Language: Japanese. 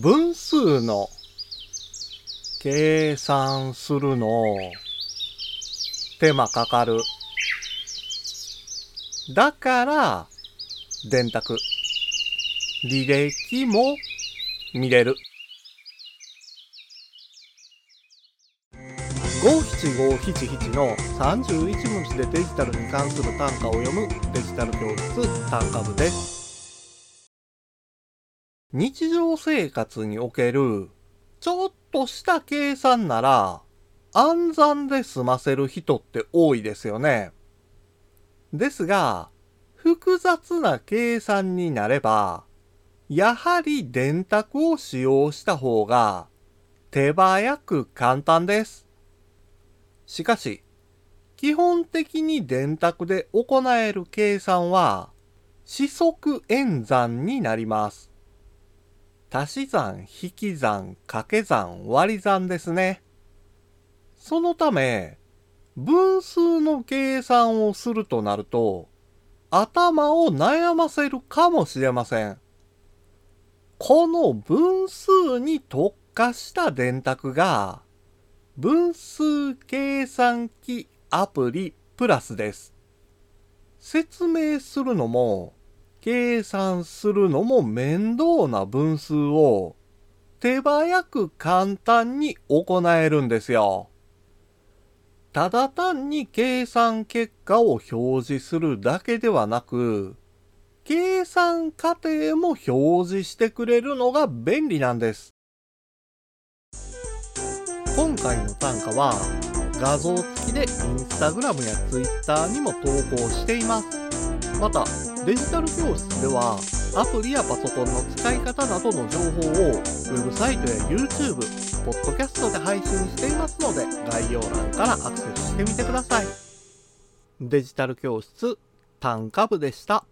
分数の計算するの手間かかる。だから、電卓、履歴も見れる。五七五七七の31文字でデジタルに関する単価を読むデジタル教室単価部です。日常生活におけるちょっとした計算なら暗算で済ませる人って多いですよね。ですが、複雑な計算になれば、やはり電卓を使用した方が手早く簡単です。しかし、基本的に電卓で行える計算は、四則演算になります。足し算、引き算、掛け算、割り算ですね。そのため、分数の計算をするとなると、頭を悩ませるかもしれません。この分数に特化した電卓が、分数計算機アプリプラスです。説明するのも、計算するのも面倒な分数を手早く簡単に行えるんですよ。ただ単に計算結果を表示するだけではなく、計算過程も表示してくれるのが便利なんです。今回の単価は画像付きでインスタグラムやツイッターにも投稿しています。また、デジタル教室ではアプリやパソコンの使い方などの情報をウェブサイトや YouTube、ポッドキャストで配信していますので概要欄からアクセスしてみてください。デジタル教室単価部でした。